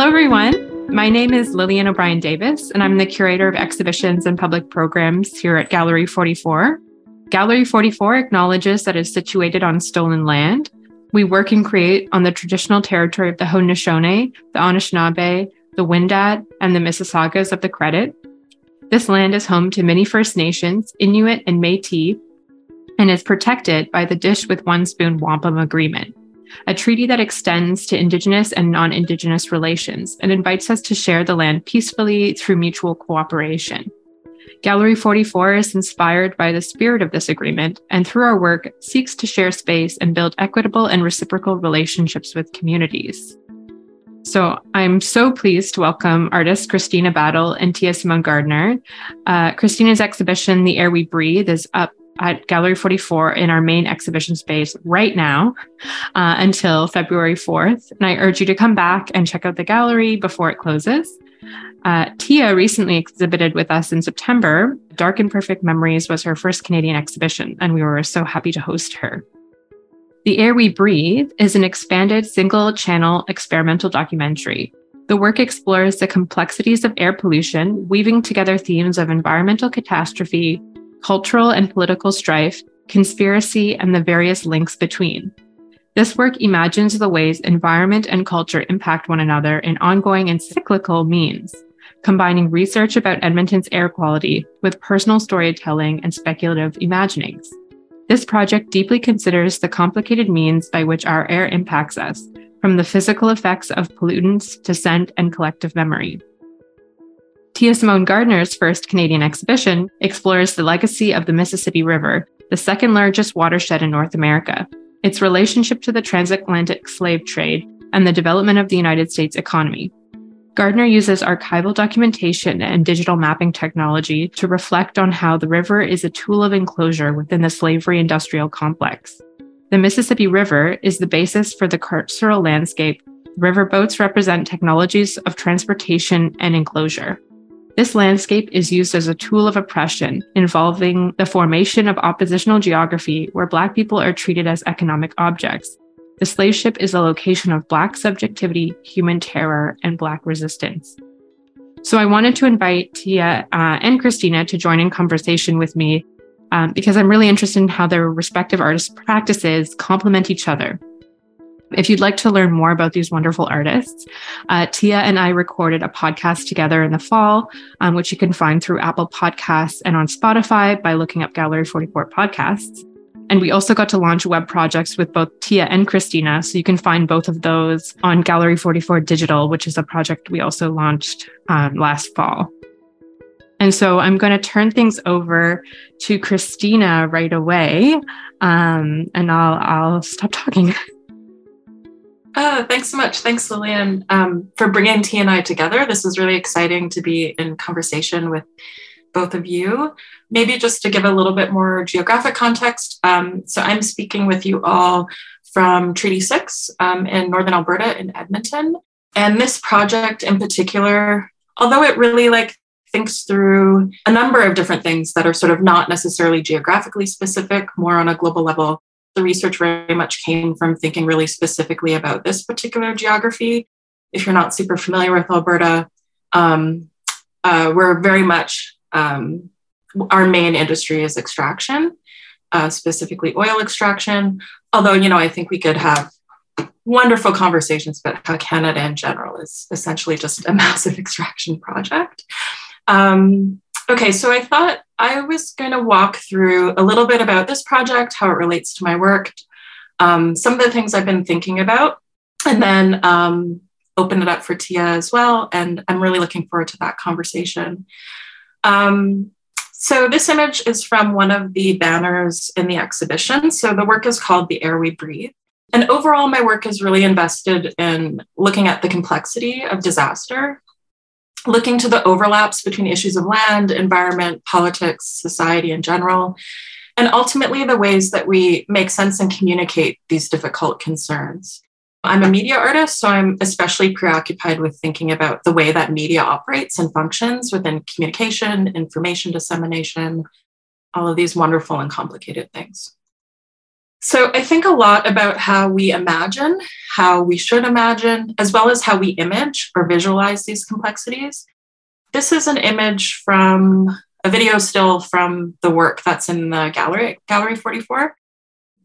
Hello, everyone. My name is Lillian O'Brien Davis, and I'm the curator of exhibitions and public programs here at Gallery 44. Gallery 44 acknowledges that it's situated on stolen land. We work and create on the traditional territory of the Haudenosaunee, the Anishinaabe, the Wendat, and the Mississaugas of the Credit. This land is home to many First Nations, Inuit, and Metis, and is protected by the Dish with One Spoon Wampum Agreement a treaty that extends to Indigenous and non Indigenous relations and invites us to share the land peacefully through mutual cooperation. Gallery 44 is inspired by the spirit of this agreement and through our work seeks to share space and build equitable and reciprocal relationships with communities. So I'm so pleased to welcome artists Christina Battle and Tia Simone Gardner. Uh, Christina's exhibition, The Air We Breathe, is up at Gallery 44 in our main exhibition space right now uh, until February 4th. And I urge you to come back and check out the gallery before it closes. Uh, Tia recently exhibited with us in September. Dark and Perfect Memories was her first Canadian exhibition, and we were so happy to host her. The Air We Breathe is an expanded single channel experimental documentary. The work explores the complexities of air pollution, weaving together themes of environmental catastrophe, cultural and political strife, conspiracy, and the various links between. This work imagines the ways environment and culture impact one another in ongoing and cyclical means, combining research about Edmonton's air quality with personal storytelling and speculative imaginings. This project deeply considers the complicated means by which our air impacts us, from the physical effects of pollutants to scent and collective memory. Tia Simone Gardner's first Canadian exhibition explores the legacy of the Mississippi River, the second largest watershed in North America, its relationship to the transatlantic slave trade, and the development of the United States economy. Gardner uses archival documentation and digital mapping technology to reflect on how the river is a tool of enclosure within the slavery industrial complex. The Mississippi River is the basis for the carceral landscape. Riverboats represent technologies of transportation and enclosure. This landscape is used as a tool of oppression, involving the formation of oppositional geography where Black people are treated as economic objects. The slave ship is a location of Black subjectivity, human terror, and Black resistance. So I wanted to invite Tia uh, and Christina to join in conversation with me um, because I'm really interested in how their respective artist practices complement each other. If you'd like to learn more about these wonderful artists, uh, Tia and I recorded a podcast together in the fall, um, which you can find through Apple Podcasts and on Spotify by looking up Gallery 44 Podcasts. And we also got to launch web projects with both Tia and Christina. So you can find both of those on Gallery 44 Digital, which is a project we also launched um, last fall. And so I'm going to turn things over to Christina right away, um, and I'll I'll stop talking. Uh, thanks so much. Thanks, Lillian, um, for bringing T and I together. This is really exciting to be in conversation with both of you. Maybe just to give a little bit more geographic context. Um, so I'm speaking with you all from Treaty 6 um, in Northern Alberta in Edmonton. And this project in particular, although it really like thinks through a number of different things that are sort of not necessarily geographically specific, more on a global level, the research very much came from thinking really specifically about this particular geography. If you're not super familiar with Alberta, um, uh, we're very much, um, our main industry is extraction, uh, specifically oil extraction. Although, you know, I think we could have wonderful conversations about how Canada in general is essentially just a massive extraction project. Um, okay, so I thought I was going to walk through a little bit about this project, how it relates to my work, um, some of the things I've been thinking about, and then um, open it up for Tia as well. And I'm really looking forward to that conversation. Um, so this image is from one of the banners in the exhibition. So the work is called The Air We Breathe. And overall, my work is really invested in looking at the complexity of disaster looking to the overlaps between issues of land, environment, politics, society in general, and ultimately the ways that we make sense and communicate these difficult concerns. I'm a media artist, so I'm especially preoccupied with thinking about the way that media operates and functions within communication, information dissemination, all of these wonderful and complicated things. So I think a lot about how we imagine, how we should imagine, as well as how we image or visualize these complexities. This is an image from a video still from the work that's in the gallery, Gallery 44.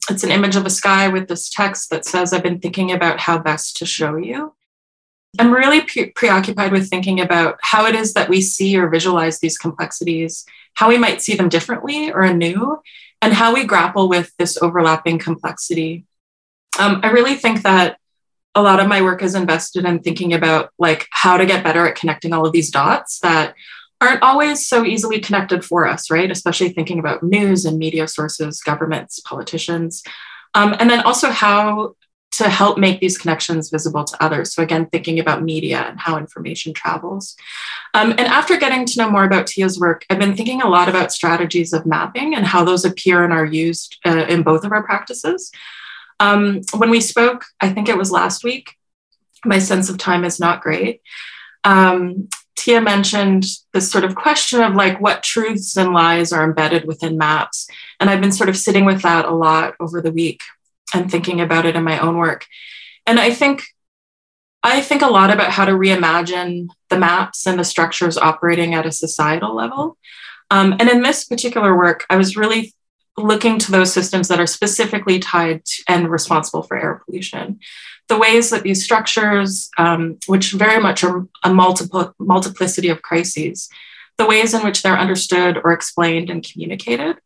It's an image of a sky with this text that says, I've been thinking about how best to show you. I'm really pre- preoccupied with thinking about how it is that we see or visualize these complexities, how we might see them differently or anew, and how we grapple with this overlapping complexity. Um, I really think that a lot of my work is invested in thinking about like how to get better at connecting all of these dots that aren't always so easily connected for us, right? Especially thinking about news and media sources, governments, politicians. Um, and then also how to help make these connections visible to others. So, again, thinking about media and how information travels. Um, and after getting to know more about Tia's work, I've been thinking a lot about strategies of mapping and how those appear and are used uh, in both of our practices. Um, when we spoke, I think it was last week, my sense of time is not great. Um, Tia mentioned this sort of question of like what truths and lies are embedded within maps. And I've been sort of sitting with that a lot over the week and thinking about it in my own work. And I think I think a lot about how to reimagine the maps and the structures operating at a societal level. Um, and in this particular work, I was really looking to those systems that are specifically tied to, and responsible for air pollution. The ways that these structures, um, which very much are a multiple multiplicity of crises, the ways in which they're understood or explained and communicated.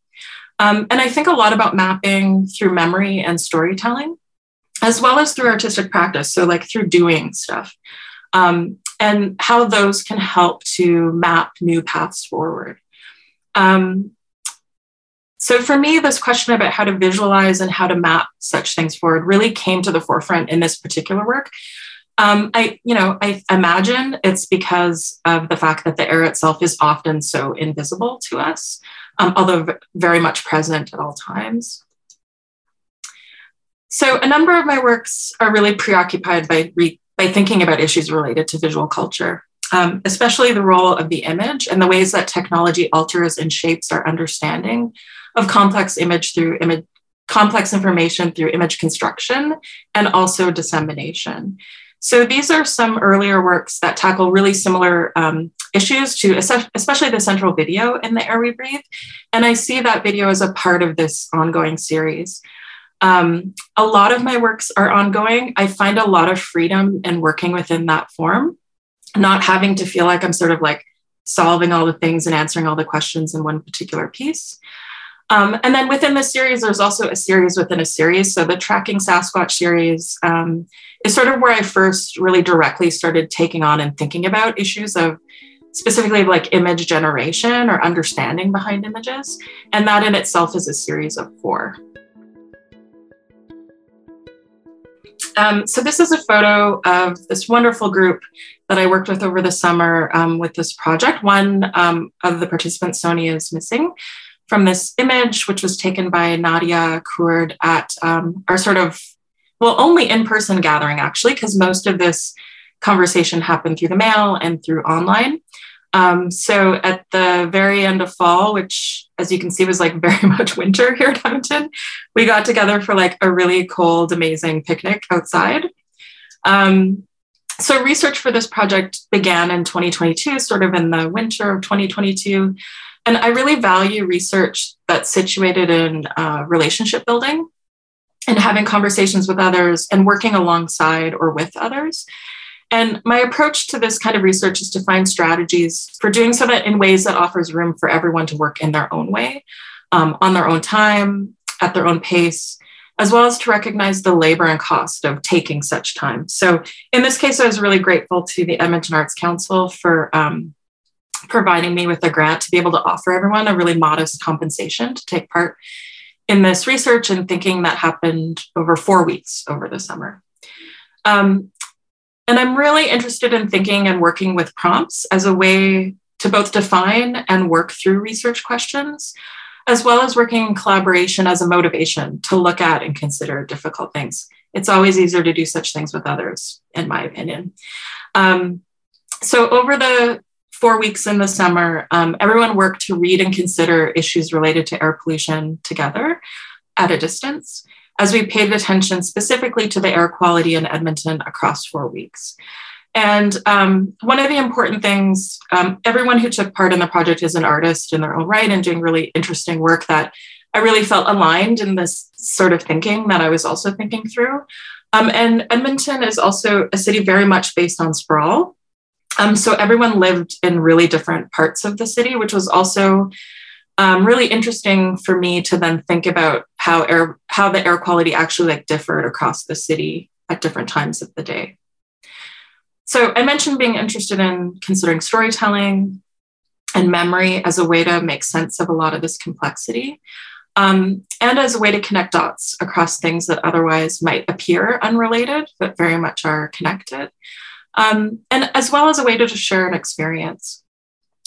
Um, and I think a lot about mapping through memory and storytelling, as well as through artistic practice. So, like through doing stuff, um, and how those can help to map new paths forward. Um, so for me, this question about how to visualize and how to map such things forward really came to the forefront in this particular work. Um, I, you know, I imagine it's because of the fact that the air itself is often so invisible to us, um, although very much present at all times. So a number of my works are really preoccupied by, re- by thinking about issues related to visual culture, um, especially the role of the image and the ways that technology alters and shapes our understanding of complex image through image complex information through image construction and also dissemination. So these are some earlier works that tackle really similar um, issues to especially the central video in the air we breathe. And I see that video as a part of this ongoing series. Um, a lot of my works are ongoing. I find a lot of freedom in working within that form, not having to feel like I'm sort of like solving all the things and answering all the questions in one particular piece. Um, and then within the series, there's also a series within a series. So the Tracking Sasquatch series um, is sort of where I first really directly started taking on and thinking about issues of specifically like image generation or understanding behind images. And that in itself is a series of four. Um, so this is a photo of this wonderful group that I worked with over the summer um, with this project. One um, of the participants, Sonia, is missing from this image, which was taken by Nadia Kurd at um, our sort of, well, only in person gathering, actually, because most of this conversation happened through the mail and through online. Um, so at the very end of fall, which as you can see was like very much winter here at Edmonton, we got together for like a really cold, amazing picnic outside. Um, so research for this project began in 2022, sort of in the winter of 2022. And I really value research that's situated in uh, relationship building and having conversations with others and working alongside or with others. And my approach to this kind of research is to find strategies for doing so that in ways that offers room for everyone to work in their own way, um, on their own time, at their own pace, as well as to recognize the labor and cost of taking such time. So in this case, I was really grateful to the Edmonton Arts Council for um, providing me with a grant to be able to offer everyone a really modest compensation to take part in this research and thinking that happened over four weeks over the summer. Um, and I'm really interested in thinking and working with prompts as a way to both define and work through research questions, as well as working in collaboration as a motivation to look at and consider difficult things. It's always easier to do such things with others, in my opinion. Um, so, over the four weeks in the summer, um, everyone worked to read and consider issues related to air pollution together at a distance. as we paid attention specifically to the air quality in Edmonton across four weeks. And um, one of the important things, um, everyone who took part in the project is an artist in their own right and doing really interesting work that I really felt aligned in this sort of thinking that I was also thinking through. Um, and Edmonton is also a city very much based on sprawl. Um, so everyone lived in really different parts of the city, which was also um, really interesting for me to then think about how air how the air quality actually like differed across the city at different times of the day. So I mentioned being interested in considering storytelling and memory as a way to make sense of a lot of this complexity um, and as a way to connect dots across things that otherwise might appear unrelated, but very much are connected, um, and as well as a way to just share an experience.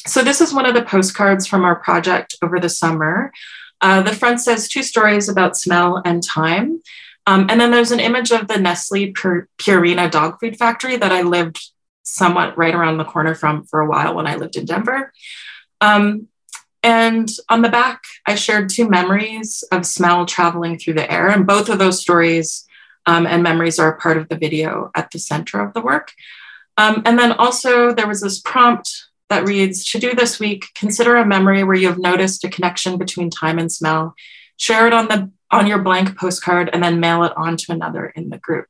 So, this is one of the postcards from our project over the summer. Uh, the front says two stories about smell and time. Um, and then there's an image of the Nestle Purina dog food factory that I lived somewhat right around the corner from for a while when I lived in Denver. Um, and on the back, I shared two memories of smell traveling through the air. And both of those stories um, and memories are a part of the video at the center of the work. Um, and then also, there was this prompt that reads To do this week, consider a memory where you have noticed a connection between time and smell. Share it on, the, on your blank postcard and then mail it on to another in the group.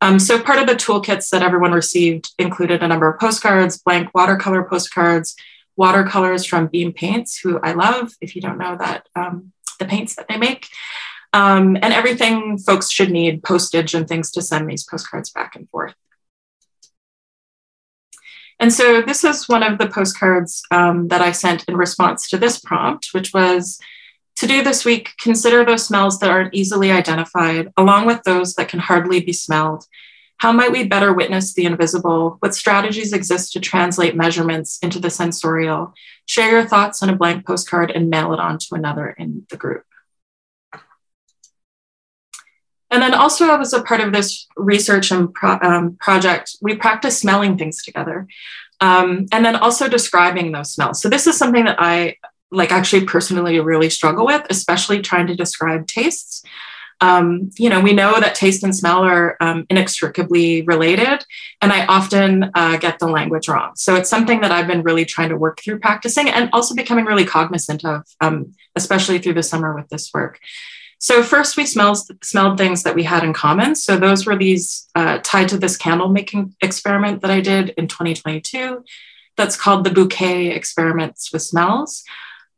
Um, so, part of the toolkits that everyone received included a number of postcards, blank watercolor postcards, watercolors from Beam Paints, who I love, if you don't know that, um, the paints that they make. Um, and everything folks should need postage and things to send these postcards back and forth. And so this is one of the postcards um, that I sent in response to this prompt, which was to do this week, consider those smells that aren't easily identified, along with those that can hardly be smelled, how might we better witness the invisible? What strategies exist to translate measurements into the sensorial? Share your thoughts on a blank postcard and mail it on to another in the group. And then also, I was a part of this research and pro um, project. We practice smelling things together. Um, and then also describing those smells. So, this is something that I like actually personally really struggle with, especially trying to describe tastes um, you know, we know that taste and smell are um, inextricably related, and I often uh, get the language wrong. So it's something that I've been really trying to work through practicing and also becoming really cognizant of, um, especially through the summer with this work. So first, we smelled smelled things that we had in common. So those were these uh, tied to this candle making experiment that I did in 2022. That's called the bouquet experiments with smells.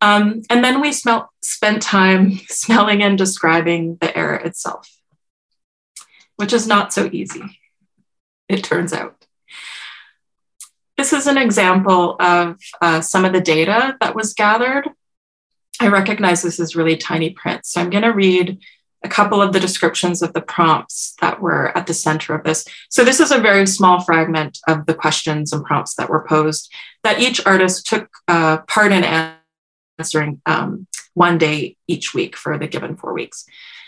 Um, and then we smell, spent time smelling and describing the air itself, which is not so easy, it turns out. This is an example of uh, some of the data that was gathered. I recognize this is really tiny print, so I'm going to read a couple of the descriptions of the prompts that were at the center of this. So, this is a very small fragment of the questions and prompts that were posed that each artist took uh, part in answering um, one day each week for the given four weeks.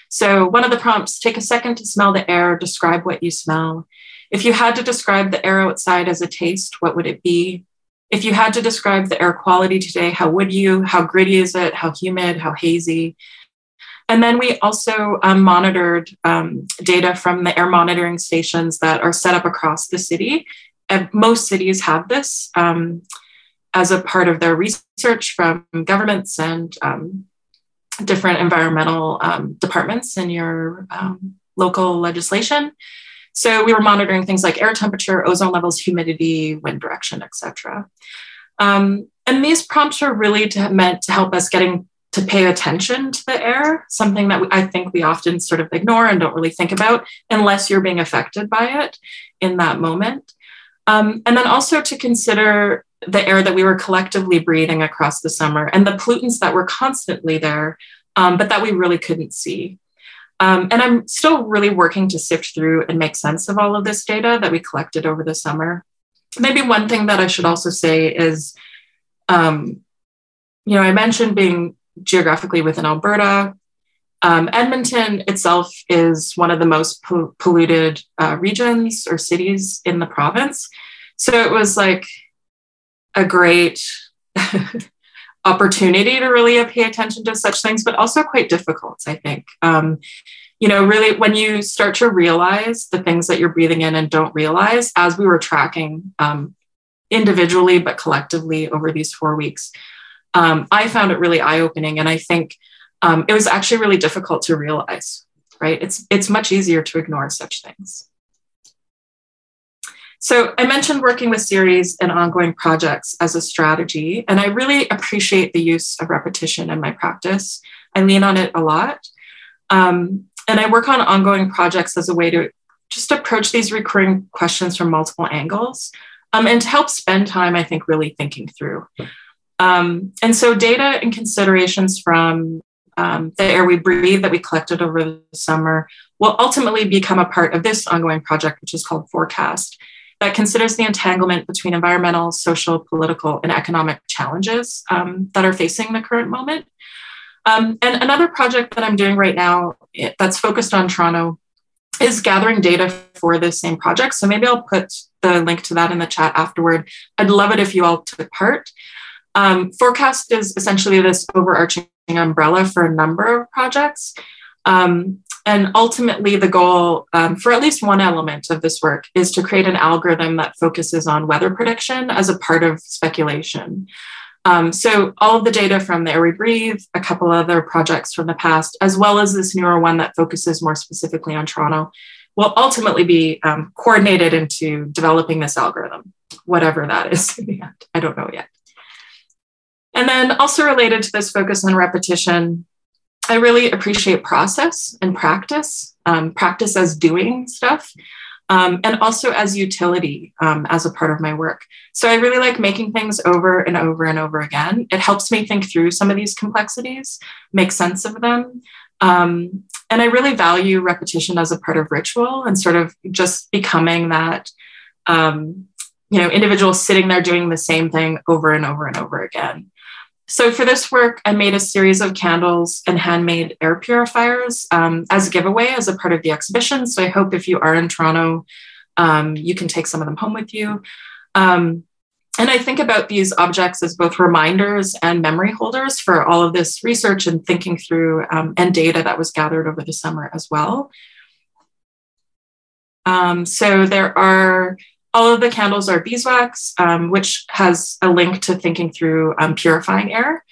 So, one of the prompts take a second to smell the air, describe what you smell. If you had to describe the air outside as a taste, what would it be? If you had to describe the air quality today, how would you? How gritty is it? How humid? How hazy? And then we also um, monitored um, data from the air monitoring stations that are set up across the city. And most cities have this. Um, as a part of their research from governments and um, different environmental um, departments in your um, local legislation. So we were monitoring things like air temperature, ozone levels, humidity, wind direction, etc. Um, and these prompts are really to, meant to help us getting to pay attention to the air, something that I think we often sort of ignore and don't really think about unless you're being affected by it in that moment. Um, and then also to consider the air that we were collectively breathing across the summer and the pollutants that were constantly there, um, but that we really couldn't see. Um, and I'm still really working to sift through and make sense of all of this data that we collected over the summer. Maybe one thing that I should also say is, um, you know, I mentioned being geographically within Alberta. Um, Edmonton itself is one of the most po- polluted uh, regions or cities in the province. So it was like, a great opportunity to really pay attention to such things, but also quite difficult, I think. Um, you know, really when you start to realize the things that you're breathing in and don't realize, as we were tracking um, individually but collectively over these four weeks, um, I found it really eye opening. And I think um, it was actually really difficult to realize, right? It's, it's much easier to ignore such things. So I mentioned working with series and ongoing projects as a strategy, and I really appreciate the use of repetition in my practice. I lean on it a lot. Um, and I work on ongoing projects as a way to just approach these recurring questions from multiple angles um, and to help spend time, I think, really thinking through. Um, and so, data and considerations from um, the air we breathe that we collected over the summer will ultimately become a part of this ongoing project, which is called Forecast, that considers the entanglement between environmental, social, political, and economic challenges um, that are facing the current moment. Um, and another project that I'm doing right now that's focused on Toronto is gathering data for this same project. So maybe I'll put the link to that in the chat afterward. I'd love it if you all took part. Um, Forecast is essentially this overarching umbrella for a number of projects. Um, and ultimately, the goal um, for at least one element of this work is to create an algorithm that focuses on weather prediction as a part of speculation. Um, so all of the data from the Air We Breathe, a couple other projects from the past, as well as this newer one that focuses more specifically on Toronto, will ultimately be um, coordinated into developing this algorithm, whatever that is in the end. I don't know yet. And then also related to this focus on repetition, I really appreciate process and practice, um, practice as doing stuff um, and also as utility um, as a part of my work. So I really like making things over and over and over again. It helps me think through some of these complexities, make sense of them. Um, and I really value repetition as a part of ritual and sort of just becoming that, um, you know, individual sitting there doing the same thing over and over and over again. So for this work, I made a series of candles and handmade air purifiers um, as a giveaway as a part of the exhibition. So I hope if you are in Toronto, um, you can take some of them home with you. Um, and I think about these objects as both reminders and memory holders for all of this research and thinking through um, and data that was gathered over the summer as well. Um, so there are all of the candles are beeswax, um, which has a link to thinking through um, purifying air.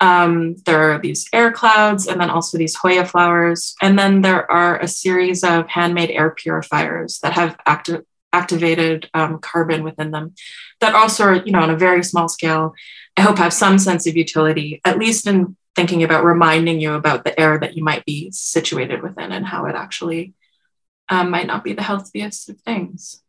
Um, there are these air clouds and then also these Hoya flowers. And then there are a series of handmade air purifiers that have acti- activated um, carbon within them that also are, you know, on a very small scale, I hope have some sense of utility, at least in thinking about reminding you about the air that you might be situated within and how it actually um, might not be the healthiest of things.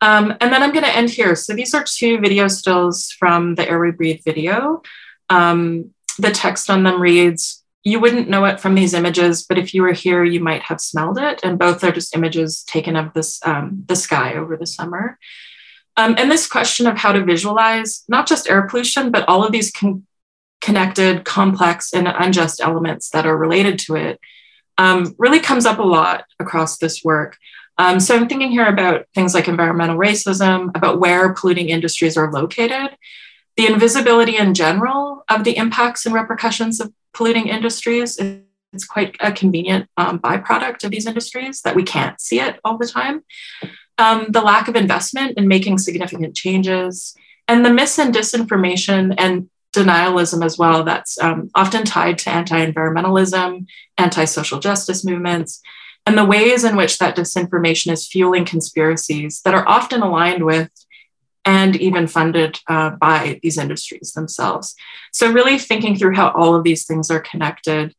Um, and then I'm going to end here. So these are two video stills from the Air We Breathe video. Um, the text on them reads, you wouldn't know it from these images, but if you were here, you might have smelled it. And both are just images taken of this, um, the sky over the summer. Um, and this question of how to visualize not just air pollution, but all of these con- connected, complex, and unjust elements that are related to it um, really comes up a lot across this work. Um, so I'm thinking here about things like environmental racism, about where polluting industries are located, the invisibility in general of the impacts and repercussions of polluting industries. It's quite a convenient um, byproduct of these industries that we can't see it all the time. Um, the lack of investment in making significant changes, and the mis and disinformation and denialism as well that's um, often tied to anti-environmentalism anti-social justice movements and the ways in which that disinformation is fueling conspiracies that are often aligned with and even funded uh, by these industries themselves. So, really thinking through how all of these things are connected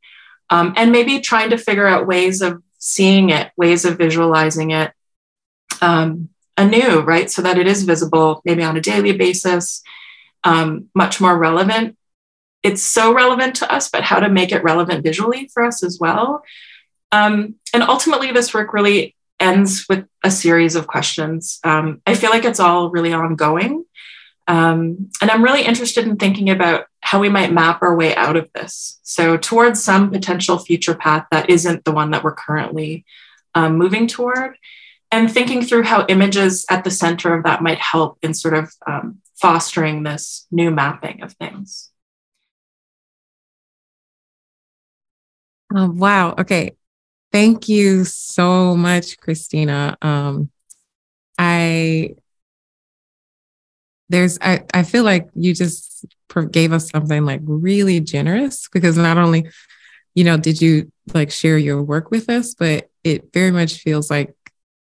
um, and maybe trying to figure out ways of seeing it, ways of visualizing it um, anew, right? So that it is visible maybe on a daily basis, um, much more relevant. It's so relevant to us, but how to make it relevant visually for us as well. Um, and ultimately, this work really ends with a series of questions. Um, I feel like it's all really ongoing. Um, and I'm really interested in thinking about how we might map our way out of this. So, towards some potential future path that isn't the one that we're currently um, moving toward, and thinking through how images at the center of that might help in sort of um, fostering this new mapping of things. Oh, wow. Okay. Thank you so much, Christina. Um, I there's I, I feel like you just gave us something like really generous because not only you know did you like share your work with us but it very much feels like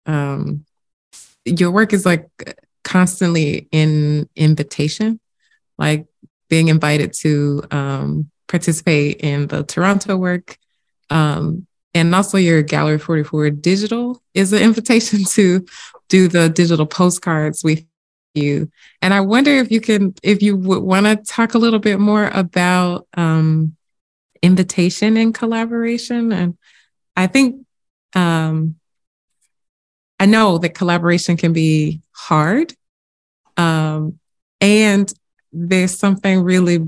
um your work is like constantly in invitation like being invited to um participate in the toronto work um and also your gallery 44 digital is an invitation to do the digital postcards with you. And I wonder if you can, if you would want to talk a little bit more about um, invitation and collaboration. And I think um, I know that collaboration can be hard. Um, and there's something really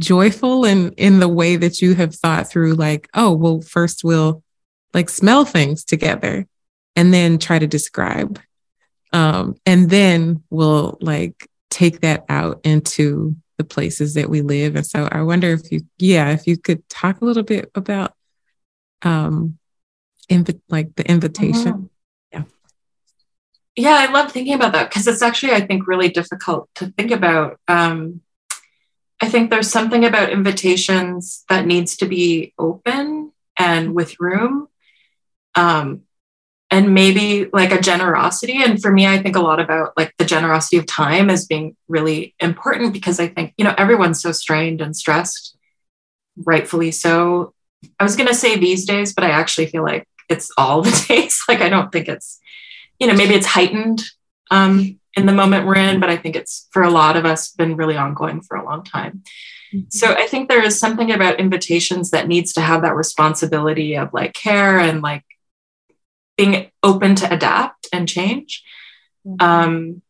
joyful in in the way that you have thought through like oh well first we'll like smell things together and then try to describe. Um, and then we'll like take that out into the places that we live. And so I wonder if you, yeah, if you could talk a little bit about um, invi- like the invitation. Uh-huh. Yeah. Yeah, I love thinking about that because it's actually, I think, really difficult to think about. Um, I think there's something about invitations that needs to be open and with room. Um, and maybe like a generosity. And for me i think a lot about like the generosity of time as being really important because i think you know everyone's so strained and stressed rightfully so. I was going to say these days but i actually feel like it's all the days. Like i don't think it's you know maybe it's heightened um, in the moment we're in but i think it's for a lot of us been really ongoing for a long time mm-hmm. so i think there is something about invitations that needs to have that responsibility of like care and like being open to adapt and change. Mm-hmm. Um,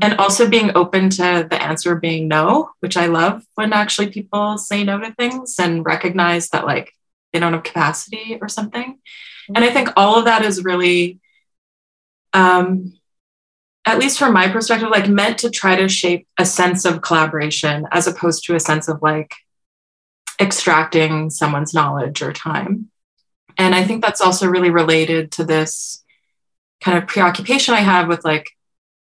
and also being open to the answer being no, which I love when actually people say no to things and recognize that like they don't have capacity or something. Mm-hmm. And I think all of that is really, um, at least from my perspective, like meant to try to shape a sense of collaboration as opposed to a sense of like extracting someone's knowledge or time. And I think that's also really related to this kind of preoccupation I have with like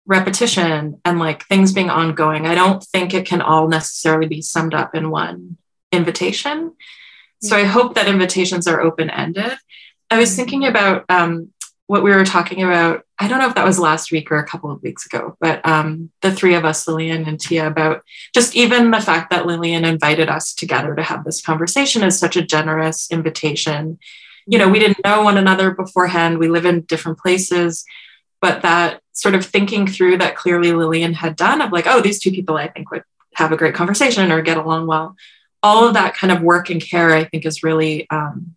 repetition and like things being ongoing. I don't think it can all necessarily be summed up in one invitation. So I hope that invitations are open ended. I was thinking about um, what we were talking about. I don't know if that was last week or a couple of weeks ago, but um, the three of us, Lillian and Tia, about just even the fact that Lillian invited us together to have this conversation is such a generous invitation you know, we didn't know one another beforehand. We live in different places, but that sort of thinking through that clearly Lillian had done of like, oh, these two people I think would have a great conversation or get along well. All of that kind of work and care, I think, is really um,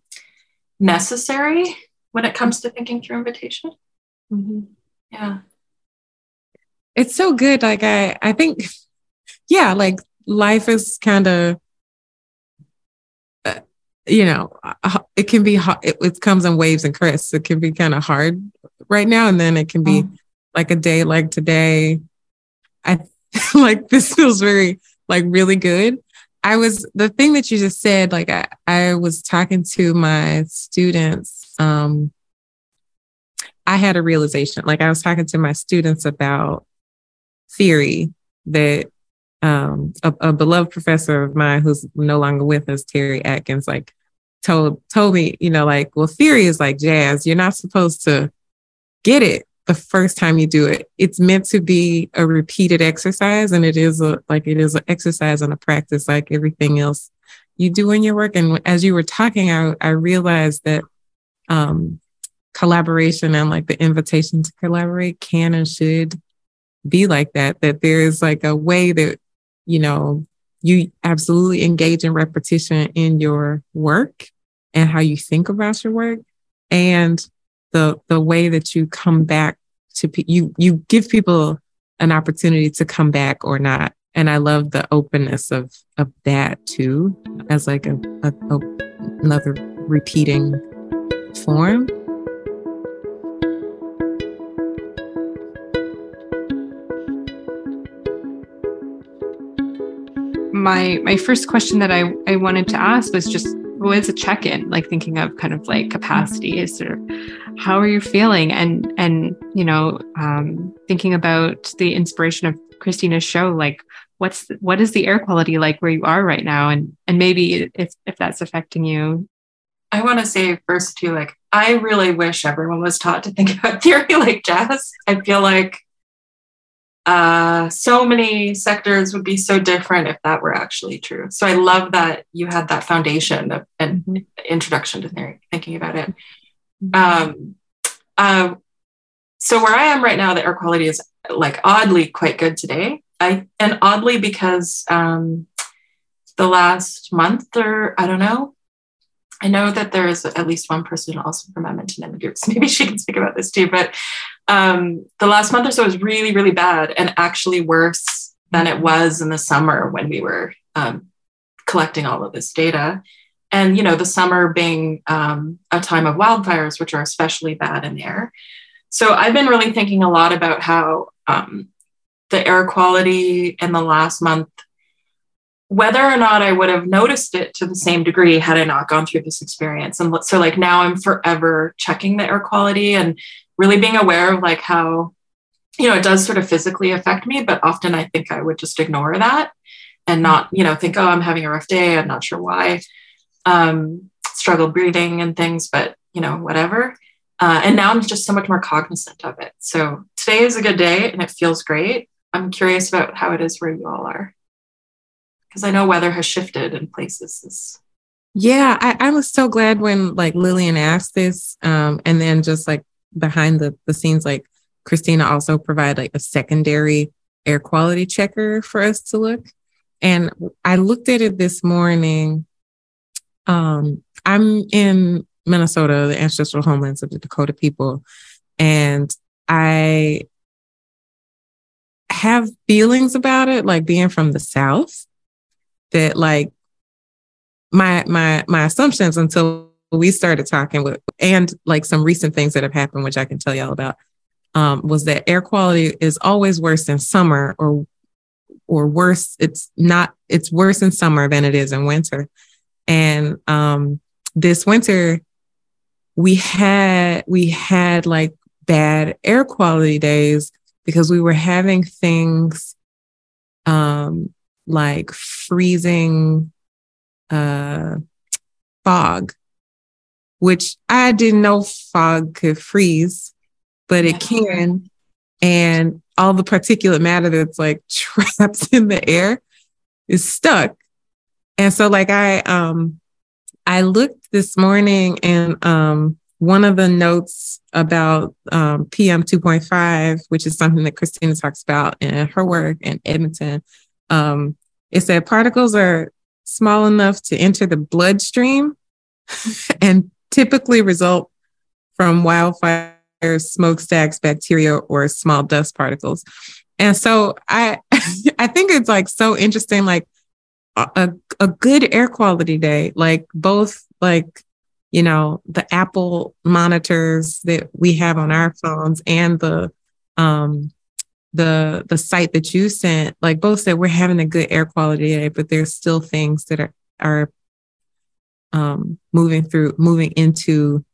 necessary when it comes to thinking through invitation. Mm-hmm. Yeah. It's so good. Like, I, I think, yeah, like life is kind of you know, uh, it can be it, it comes in waves and crests. It can be kind of hard right now, and then it can be mm. like a day like today. I like this feels very like really good. I was the thing that you just said. Like I, I was talking to my students. Um, I had a realization. Like I was talking to my students about theory that um, a, a, beloved professor of mine who's no longer with us, Terry Adkins, like told told me, you know, like, well, theory is like jazz. You're not supposed to get it the first time you do it. It's meant to be a repeated exercise, and it is a like it is an exercise and a practice, like everything else you do in your work. And as you were talking, I I realized that um, collaboration and like the invitation to collaborate can and should be like that. That there is like a way that you know, you absolutely engage in repetition in your work and how you think about your work and the the way that you come back to pe- you you give people an opportunity to come back or not and i love the openness of of that too as like a, a, a another repeating form. My my first question that I, I wanted to ask was just was a check-in like thinking of kind of like capacity is there how are you feeling? And and you know um, thinking about the inspiration of christina's show like what's what is the air quality like where you are right now? And and maybe if if that's affecting you i want to say first too like i really wish everyone was taught to think about theory like jazz. i feel like uh, so many sectors would be so different if that were actually true. So I love that you had that foundation of an mm-hmm. introduction to theory, thinking about it. Mm-hmm. Um, uh, so where I am right now, the air quality is like oddly quite good today. I and oddly because um, the last month or I don't know, I know that there is at least one person also from Edmonton in the group, so maybe she can speak about this too. But um, the last month or so was really, really bad and actually worse than it was in the summer when we were um, collecting all of this data. And, you know, the summer being um, a time of wildfires, which are especially bad in there. So I've been really thinking a lot about how um, the air quality in the last month, whether or not I would have noticed it to the same degree had I not gone through this experience. And so, like, now I'm forever checking the air quality and really being aware of like how you know it does sort of physically affect me but often i think i would just ignore that and not you know think oh i'm having a rough day. I'm not sure why. Um struggle breathing and things but you know whatever. Uh, and now i'm just so much more cognizant of it. So today is a good day and it feels great. I'm curious about how it is where you all are because i know weather has shifted in places yeah I, I was so glad when like lillian asked this um, and then just like behind the, the scenes, like Christina also provided like a secondary air quality checker for us to look. And I looked at it this morning. Um, I'm in Minnesota, the ancestral homelands of the Dakota people, and I have feelings about it, like being from the South, that like my my my assumptions until we started talking with, and like some recent things that have happened, which I can tell y'all about, um, was that air quality is always worse in summer or or worse. It's not. It's worse in summer than it is in winter. And um, this winter, we had we had like bad air quality days because we were having things um, like freezing uh, fog which I didn't know fog could freeze, but it can. And all the particulate matter that's like trapped in the air is stuck. And so like I um I looked this morning and um one of the notes about um, PM 2.5, which is something that Christina talks about in her work in Edmonton, um, it said particles are small enough to enter the bloodstream and typically result from wildfires, smokestacks, bacteria, or small dust particles. And so I I think it's like so interesting, like a, a good air quality day, like both like you know the Apple monitors that we have on our phones and the um the the site that you sent, like both said we're having a good air quality day, but there's still things that are are um, moving through, moving into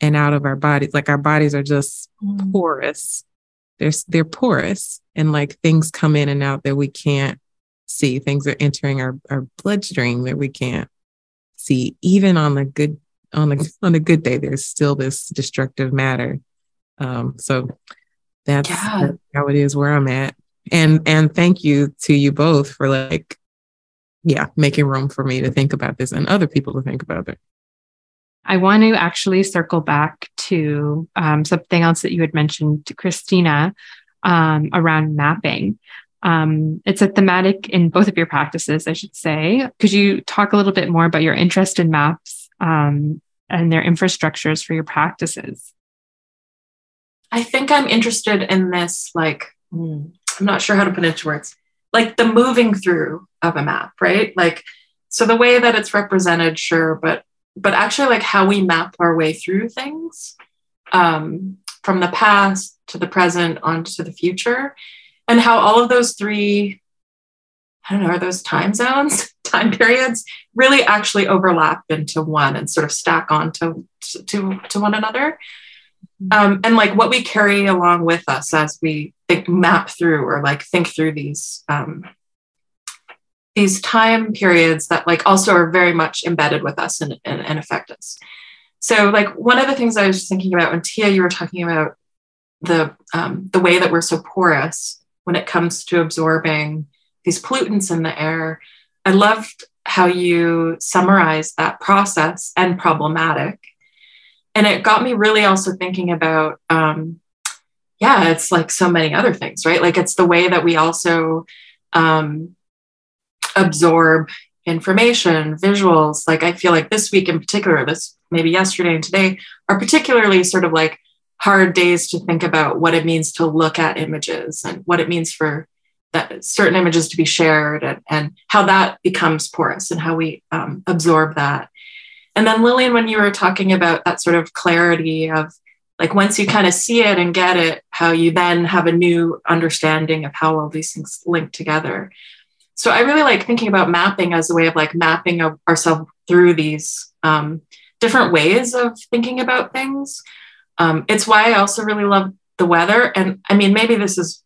and out of our bodies. Like our bodies are just mm. porous. They're they're porous, and like things come in and out that we can't see. Things are entering our our bloodstream that we can't see. Even on the good on a on a good day, there's still this destructive matter. Um, so that's, yeah. that's how it is where I'm at. And and thank you to you both for like yeah, making room for me to think about this and other people to think about it. I want to actually circle back to um, something else that you had mentioned, to Christina, um, around mapping. Um, it's a thematic in both of your practices, I should say. Could you talk a little bit more about your interest in maps um, and their infrastructures for your practices? I think I'm interested in this, like, hmm, I'm not sure how to put it into words like the moving through of a map, right? Like, so the way that it's represented, sure, but but actually like how we map our way through things um, from the past to the present on to the future, and how all of those three I don't know, are those time zones, time periods really actually overlap into one and sort of stack on to, to, to one another. Um, and like what we carry along with us as we think map through or like think through these um, these time periods that like also are very much embedded with us and, and, and affect us. So like one of the things I was thinking about when Tia, you were talking about the um, the way that we're so porous when it comes to absorbing these pollutants in the air. I loved how you summarized that process and problematic. And it got me really also thinking about, um, yeah, it's like so many other things, right? Like it's the way that we also um, absorb information, visuals. Like I feel like this week in particular, this maybe yesterday and today are particularly sort of like hard days to think about what it means to look at images and what it means for that certain images to be shared and, and how that becomes porous and how we um, absorb that. And then Lillian, when you were talking about that sort of clarity of like once you kind of see it and get it, how you then have a new understanding of how all these things link together. So I really like thinking about mapping as a way of like mapping ourselves through these um, different ways of thinking about things. Um, it's why I also really love the weather. And I mean, maybe this is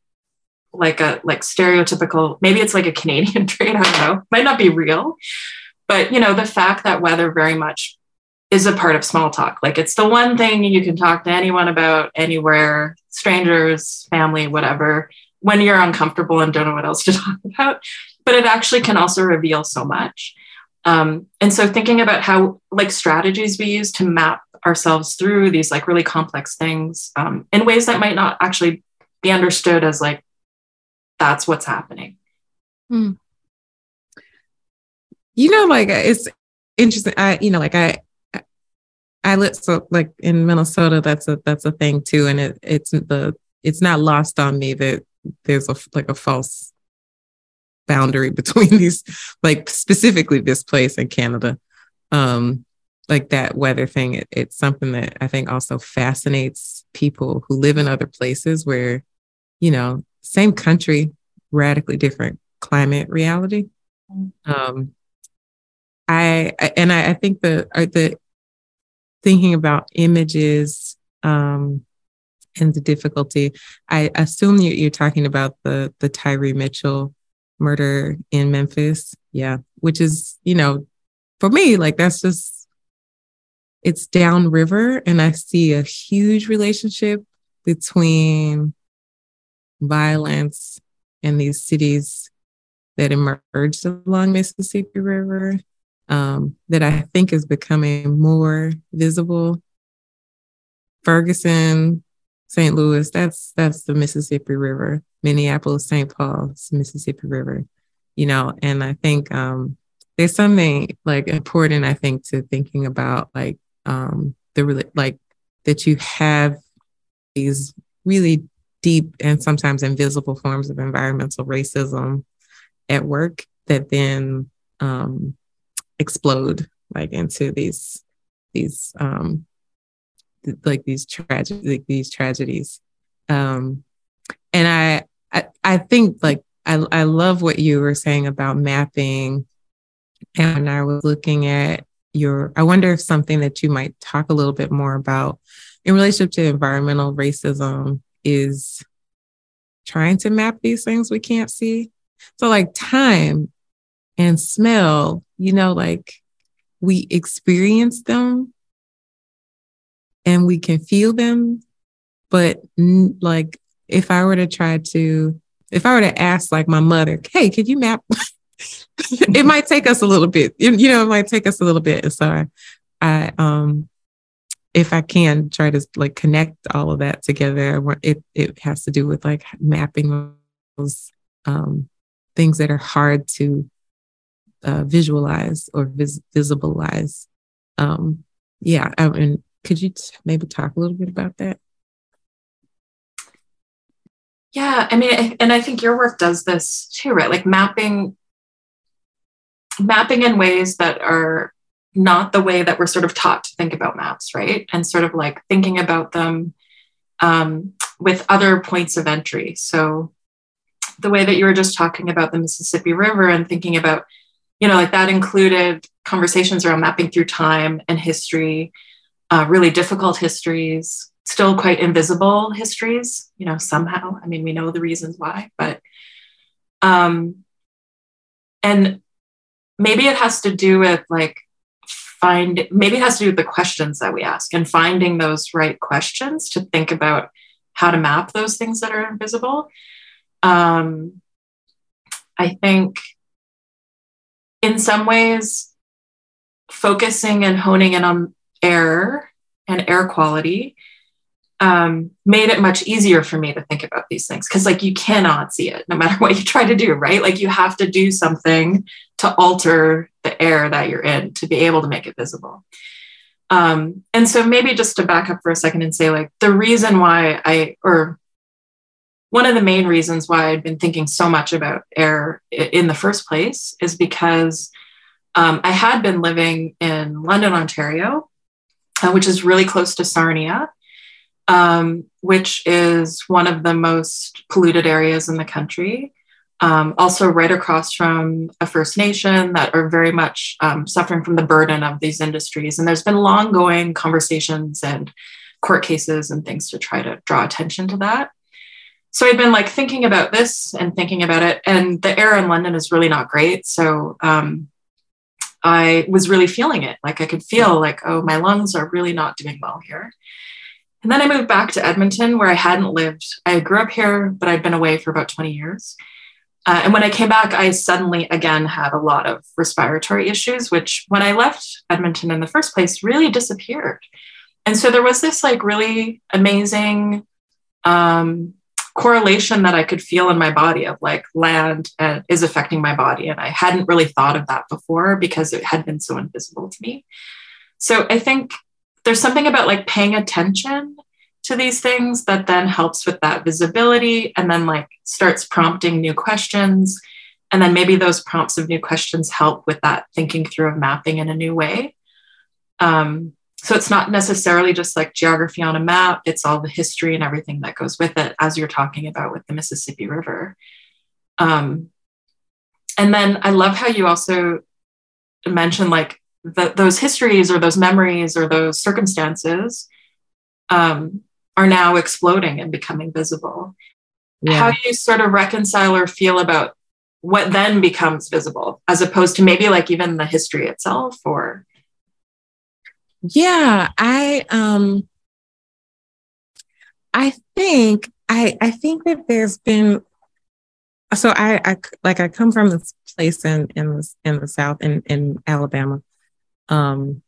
like a like stereotypical maybe it's like a canadian trait i don't know might not be real but you know the fact that weather very much is a part of small talk like it's the one thing you can talk to anyone about anywhere strangers family whatever when you're uncomfortable and don't know what else to talk about but it actually can also reveal so much um, and so thinking about how like strategies we use to map ourselves through these like really complex things um, in ways that might not actually be understood as like that's what's happening. Hmm. You know, like it's interesting. I, you know, like I, I live so like in Minnesota. That's a that's a thing too, and it it's the it's not lost on me that there's a like a false boundary between these, like specifically this place in Canada. Um, like that weather thing, it, it's something that I think also fascinates people who live in other places where, you know, same country, radically different climate reality. Um, I, and I, I, think the uh, the thinking about images um, and the difficulty. I assume you, you're talking about the the Tyre Mitchell murder in Memphis. Yeah, which is you know, for me like that's just it's downriver, and I see a huge relationship between violence and these cities that emerged along Mississippi River um, that I think is becoming more visible. Ferguson, St. Louis, that's that's the Mississippi River. Minneapolis, St. Paul's Mississippi River. You know, and I think um, there's something like important, I think, to thinking about like um, the like that you have these really deep and sometimes invisible forms of environmental racism at work that then um, explode like into these these um, th- like these tragedies like these tragedies um, and I, I i think like I, I love what you were saying about mapping and i was looking at your i wonder if something that you might talk a little bit more about in relationship to environmental racism is trying to map these things we can't see. So, like time and smell, you know, like we experience them and we can feel them. But, like, if I were to try to, if I were to ask, like, my mother, hey, could you map? it might take us a little bit, you know, it might take us a little bit. So I, I, um, if I can try to like connect all of that together, it it has to do with like mapping those um, things that are hard to uh, visualize or vis- visibilize. Um, yeah, I mean, could you t- maybe talk a little bit about that? Yeah, I mean, and I think your work does this too, right? Like mapping, mapping in ways that are not the way that we're sort of taught to think about maps, right? And sort of like thinking about them um, with other points of entry. So the way that you were just talking about the Mississippi River and thinking about, you know, like that included conversations around mapping through time and history, uh, really difficult histories, still quite invisible histories, you know, somehow. I mean, we know the reasons why, but, um, and maybe it has to do with like find maybe it has to do with the questions that we ask and finding those right questions to think about how to map those things that are invisible um, i think in some ways focusing and honing in on air and air quality um, made it much easier for me to think about these things. Because like you cannot see it no matter what you try to do right? Like you have to do something to alter the air that you're in to be able to make it visible. Um, and so maybe just to back up for a second and say like the reason why i or one of the main reasons why i'd been thinking so much about air in the first place is because um, i had been living in london ontario uh, which is really close to sarnia um, which is one of the most polluted areas in the country. Um, also, right across from a First Nation that are very much um, suffering from the burden of these industries. And there's been long going conversations and court cases and things to try to draw attention to that. So I'd been like thinking about this and thinking about it. And the air in London is really not great. So um, I was really feeling it. Like I could feel like, oh, my lungs are really not doing well here. And then I moved back to Edmonton where I hadn't lived. I grew up here, but I'd been away for about 20 years. Uh, and when I came back, I suddenly again had a lot of respiratory issues, which when I left Edmonton in the first place really disappeared. And so there was this like really amazing um, correlation that I could feel in my body of like land uh, is affecting my body. And I hadn't really thought of that before because it had been so invisible to me. So I think there's something about like paying attention to these things that then helps with that visibility and then like starts prompting new questions and then maybe those prompts of new questions help with that thinking through of mapping in a new way um, so it's not necessarily just like geography on a map it's all the history and everything that goes with it as you're talking about with the mississippi river um, and then i love how you also mentioned like that those histories or those memories or those circumstances um, are now exploding and becoming visible. Yeah. How do you sort of reconcile or feel about what then becomes visible as opposed to maybe like even the history itself or yeah i um i think i i think that there's been so i i like i come from this place in in the, in the south in in alabama um,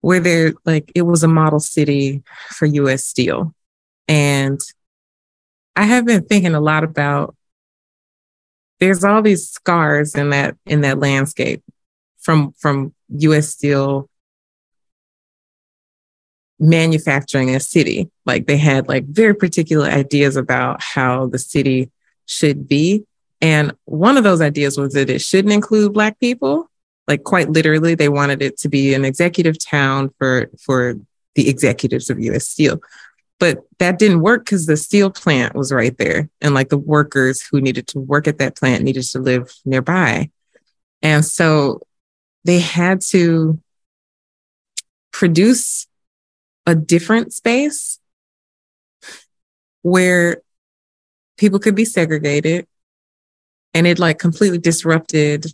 where there like it was a model city for US Steel. And I have been thinking a lot about there's all these scars in that in that landscape from from US Steel manufacturing a city. Like they had like very particular ideas about how the city should be. And one of those ideas was that it shouldn't include Black people like quite literally they wanted it to be an executive town for for the executives of US Steel. But that didn't work because the steel plant was right there. And like the workers who needed to work at that plant needed to live nearby. And so they had to produce a different space where people could be segregated. And it like completely disrupted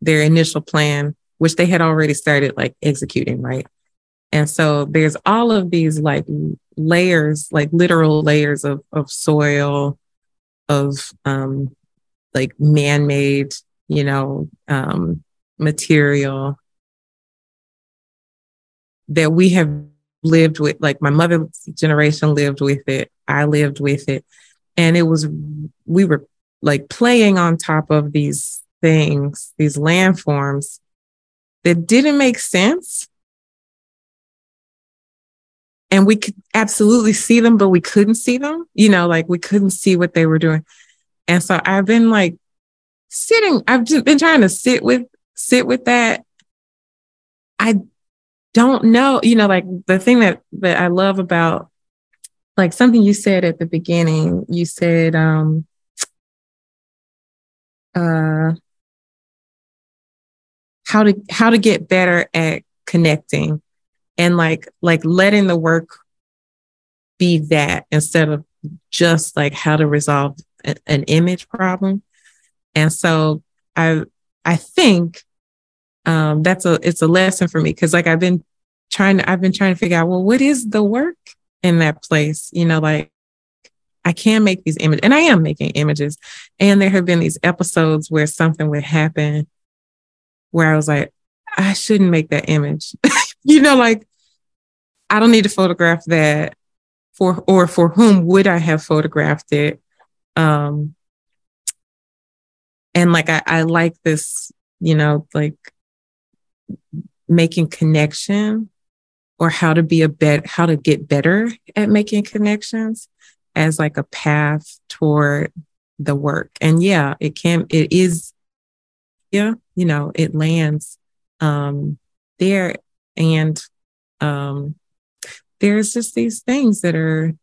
their initial plan, which they had already started like executing, right? And so there's all of these like layers, like literal layers of, of soil, of um, like man made, you know, um, material that we have lived with. Like my mother's generation lived with it, I lived with it. And it was, we were like playing on top of these things, these landforms that didn't make sense. And we could absolutely see them, but we couldn't see them, you know, like we couldn't see what they were doing. And so I've been like sitting, I've just been trying to sit with, sit with that. I don't know, you know, like the thing that, that I love about like something you said at the beginning, you said, um, uh, how to how to get better at connecting and like like letting the work be that instead of just like how to resolve an image problem. And so i i think um that's a it's a lesson for me because like i've been trying to i've been trying to figure out well what is the work in that place you know like I can make these images, and I am making images. And there have been these episodes where something would happen where I was like, I shouldn't make that image. you know, like I don't need to photograph that for or for whom would I have photographed it? Um and like I, I like this, you know, like making connection or how to be a bet how to get better at making connections as like a path toward the work. And yeah, it can, it is, yeah, you know, it lands um, there. And um, there's just these things that are,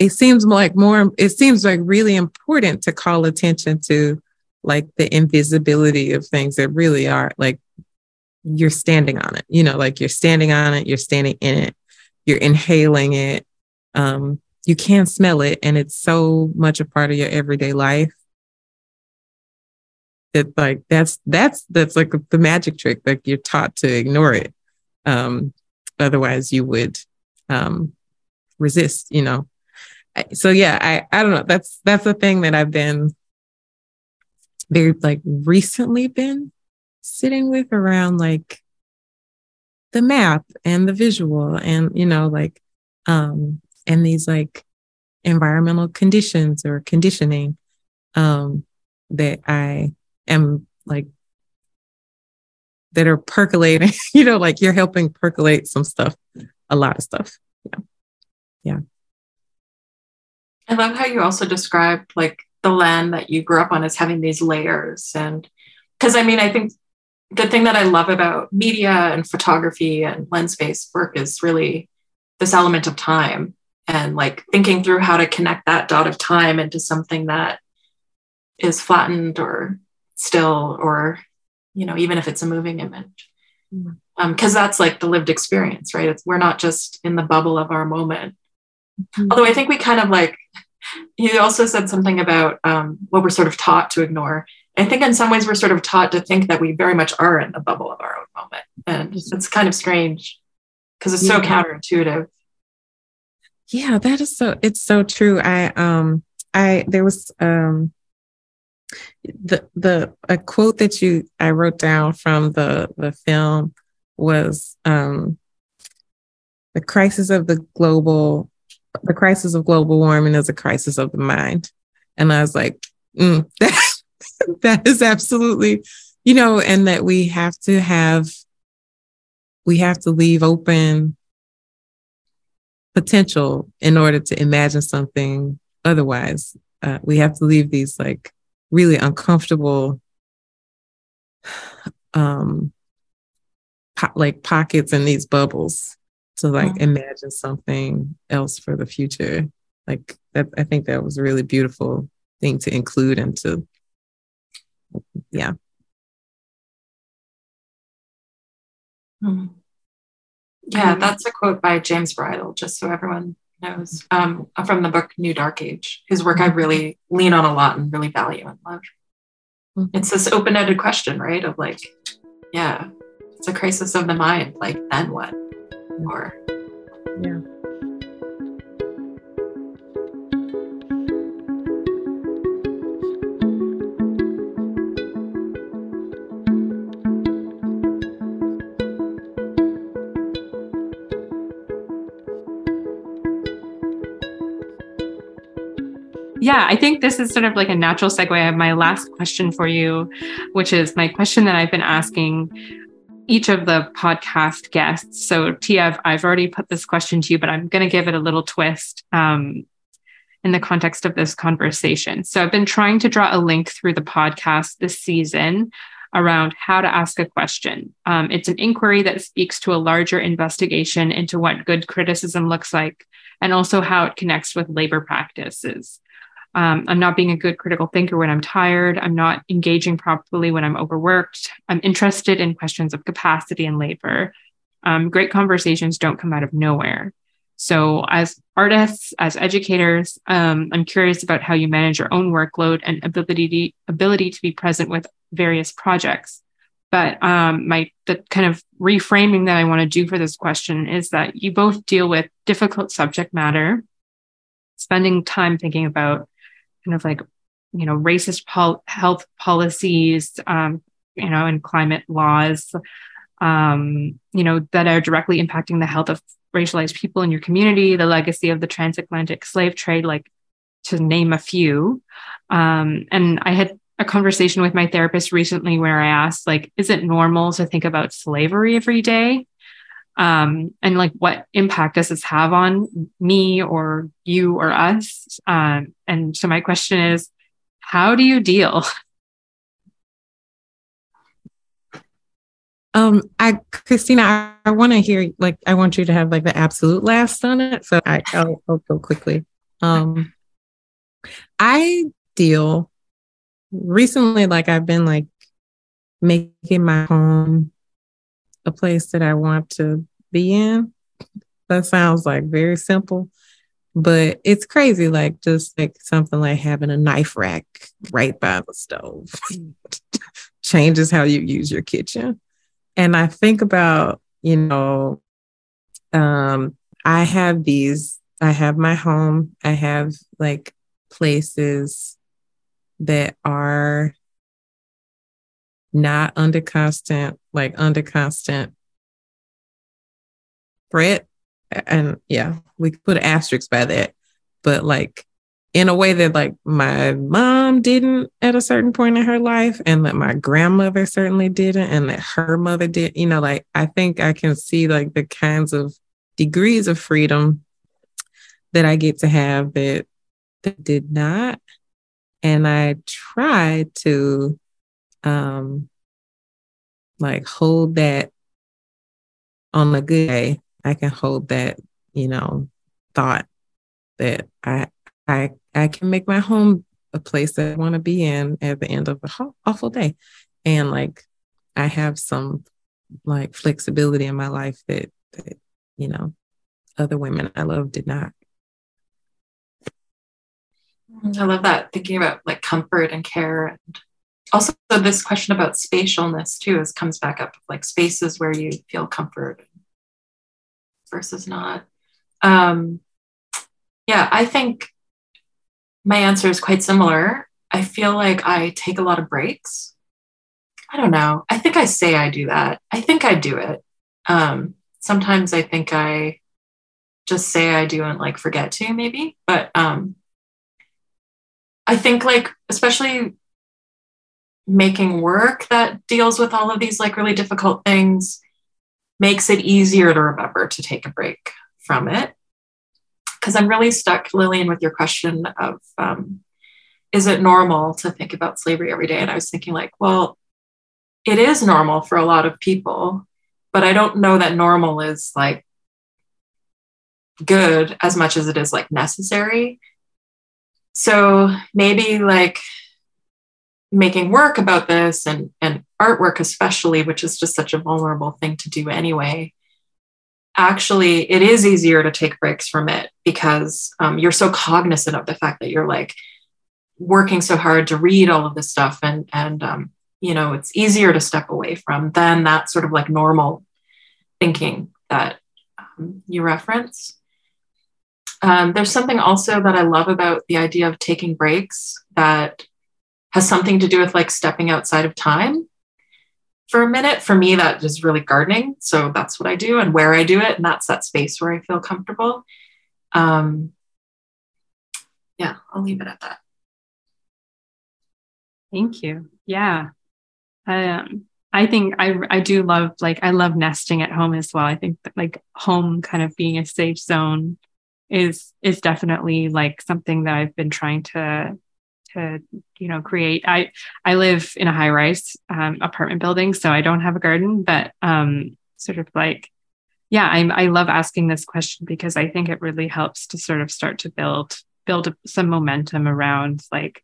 it seems like more, it seems like really important to call attention to like the invisibility of things that really are like you're standing on it, you know, like you're standing on it, you're standing in it you're inhaling it. Um, you can't smell it, and it's so much a part of your everyday life. That like that's that's that's like the magic trick. Like you're taught to ignore it. Um, otherwise, you would um, resist. You know. So yeah, I I don't know. That's that's the thing that I've been very like recently been sitting with around like the map and the visual and you know like um and these like environmental conditions or conditioning um that I am like that are percolating, you know, like you're helping percolate some stuff, a lot of stuff. Yeah. Yeah. I love how you also described like the land that you grew up on as having these layers. And because I mean, I think the thing that I love about media and photography and lens based work is really this element of time and like thinking through how to connect that dot of time into something that is flattened or still or you know even if it's a moving image because mm. um, that's like the lived experience right it's we're not just in the bubble of our moment mm-hmm. although i think we kind of like you also said something about um, what we're sort of taught to ignore I think in some ways we're sort of taught to think that we very much are in the bubble of our own moment. And it's kind of strange because it's so yeah. counterintuitive. Yeah, that is so it's so true. I um I there was um the the a quote that you I wrote down from the the film was um the crisis of the global the crisis of global warming is a crisis of the mind. And I was like, mm, that that is absolutely, you know, and that we have to have, we have to leave open potential in order to imagine something otherwise. Uh, we have to leave these like really uncomfortable, um, po- like pockets in these bubbles to like mm-hmm. imagine something else for the future. Like that, I think that was a really beautiful thing to include and to yeah. Hmm. Yeah, that's a quote by James Bridle, just so everyone knows, um, from the book New Dark Age, whose work I really lean on a lot and really value and love. Mm-hmm. It's this open ended question, right? Of like, yeah, it's a crisis of the mind. Like, then what? Or, yeah. yeah, I think this is sort of like a natural segue. I have my last question for you, which is my question that I've been asking each of the podcast guests. So, Tia, I've already put this question to you, but I'm going to give it a little twist um, in the context of this conversation. So, I've been trying to draw a link through the podcast this season around how to ask a question. Um, it's an inquiry that speaks to a larger investigation into what good criticism looks like and also how it connects with labor practices. Um, I'm not being a good critical thinker when I'm tired. I'm not engaging properly when I'm overworked. I'm interested in questions of capacity and labor. Um, great conversations don't come out of nowhere. So, as artists, as educators, um, I'm curious about how you manage your own workload and ability to, ability to be present with various projects. But um, my the kind of reframing that I want to do for this question is that you both deal with difficult subject matter, spending time thinking about kind of like you know racist pol- health policies, um, you know, and climate laws, um, you know, that are directly impacting the health of racialized people in your community, the legacy of the transatlantic slave trade, like to name a few. Um, and I had a conversation with my therapist recently where I asked, like, is it normal to think about slavery every day? Um, and like, what impact does this have on me or you or us? Um, and so my question is, how do you deal? Um, I, Christina, I, I want to hear, like, I want you to have like the absolute last on it. So I, I'll, I'll go quickly. Um, I deal recently, like, I've been like making my home a place that I want to be in. That sounds like very simple, but it's crazy. Like, just like something like having a knife rack right by the stove changes how you use your kitchen and I think about, you know, um, I have these, I have my home, I have like places that are not under constant, like under constant threat. And yeah, we put an asterisk by that. But like in a way that like my mom didn't at a certain point in her life and that my grandmother certainly didn't and that her mother did you know like i think i can see like the kinds of degrees of freedom that i get to have that that did not and i try to um like hold that on a good day i can hold that you know thought that i I I can make my home a place that I want to be in at the end of a awful day. And like I have some like flexibility in my life that, that you know, other women I love did not. I love that thinking about like comfort and care and also this question about spatialness too is comes back up like spaces where you feel comfort versus not. Um yeah, I think my answer is quite similar. I feel like I take a lot of breaks. I don't know. I think I say I do that. I think I do it. Um, sometimes I think I just say I do and like forget to, maybe. But um, I think, like, especially making work that deals with all of these like really difficult things makes it easier to remember to take a break from it because I'm really stuck, Lillian, with your question of um, is it normal to think about slavery every day? And I was thinking, like, well, it is normal for a lot of people, but I don't know that normal is like good as much as it is like necessary. So maybe like making work about this and, and artwork, especially, which is just such a vulnerable thing to do anyway, actually it is easier to take breaks from it because um, you're so cognizant of the fact that you're like working so hard to read all of this stuff and and um, you know it's easier to step away from than that sort of like normal thinking that um, you reference. Um, there's something also that i love about the idea of taking breaks that has something to do with like stepping outside of time for a minute. For me, that is really gardening. So that's what I do and where I do it. And that's that space where I feel comfortable. Um, yeah, I'll leave it at that. Thank you. Yeah. Um, I think I I do love like I love nesting at home as well. I think that like home kind of being a safe zone is is definitely like something that I've been trying to to you know create i i live in a high rise um, apartment building so i don't have a garden but um sort of like yeah i i love asking this question because i think it really helps to sort of start to build build some momentum around like,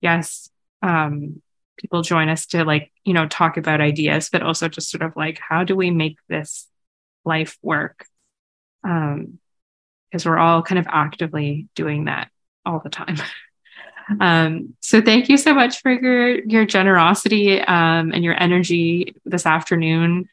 yes, um, people join us to like, you know, talk about ideas, but also just sort of like, how do we make this life work? Um, because we're all kind of actively doing that all the time. Um, so thank you so much for your your generosity um, and your energy this afternoon.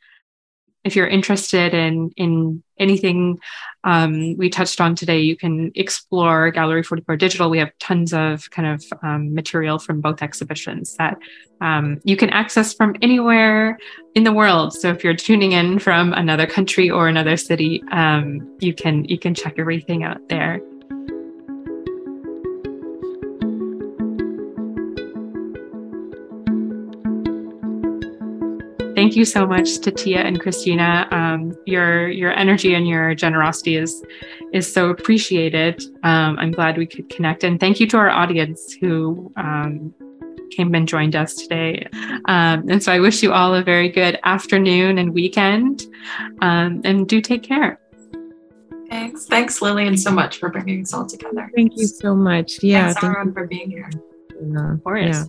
If you're interested in in anything um, we touched on today, you can explore Gallery 44 Digital. We have tons of kind of um, material from both exhibitions that um, you can access from anywhere in the world. So if you're tuning in from another country or another city, um, you can you can check everything out there. Thank you so much to Tia and Christina. Um, your your energy and your generosity is is so appreciated. Um, I'm glad we could connect, and thank you to our audience who um, came and joined us today. Um, and so I wish you all a very good afternoon and weekend, um, and do take care. Thanks, thanks, Lillian, so much for bringing us all together. Thank you so much. Yeah, thanks, everyone, for being here. Yeah. Of course. Yeah.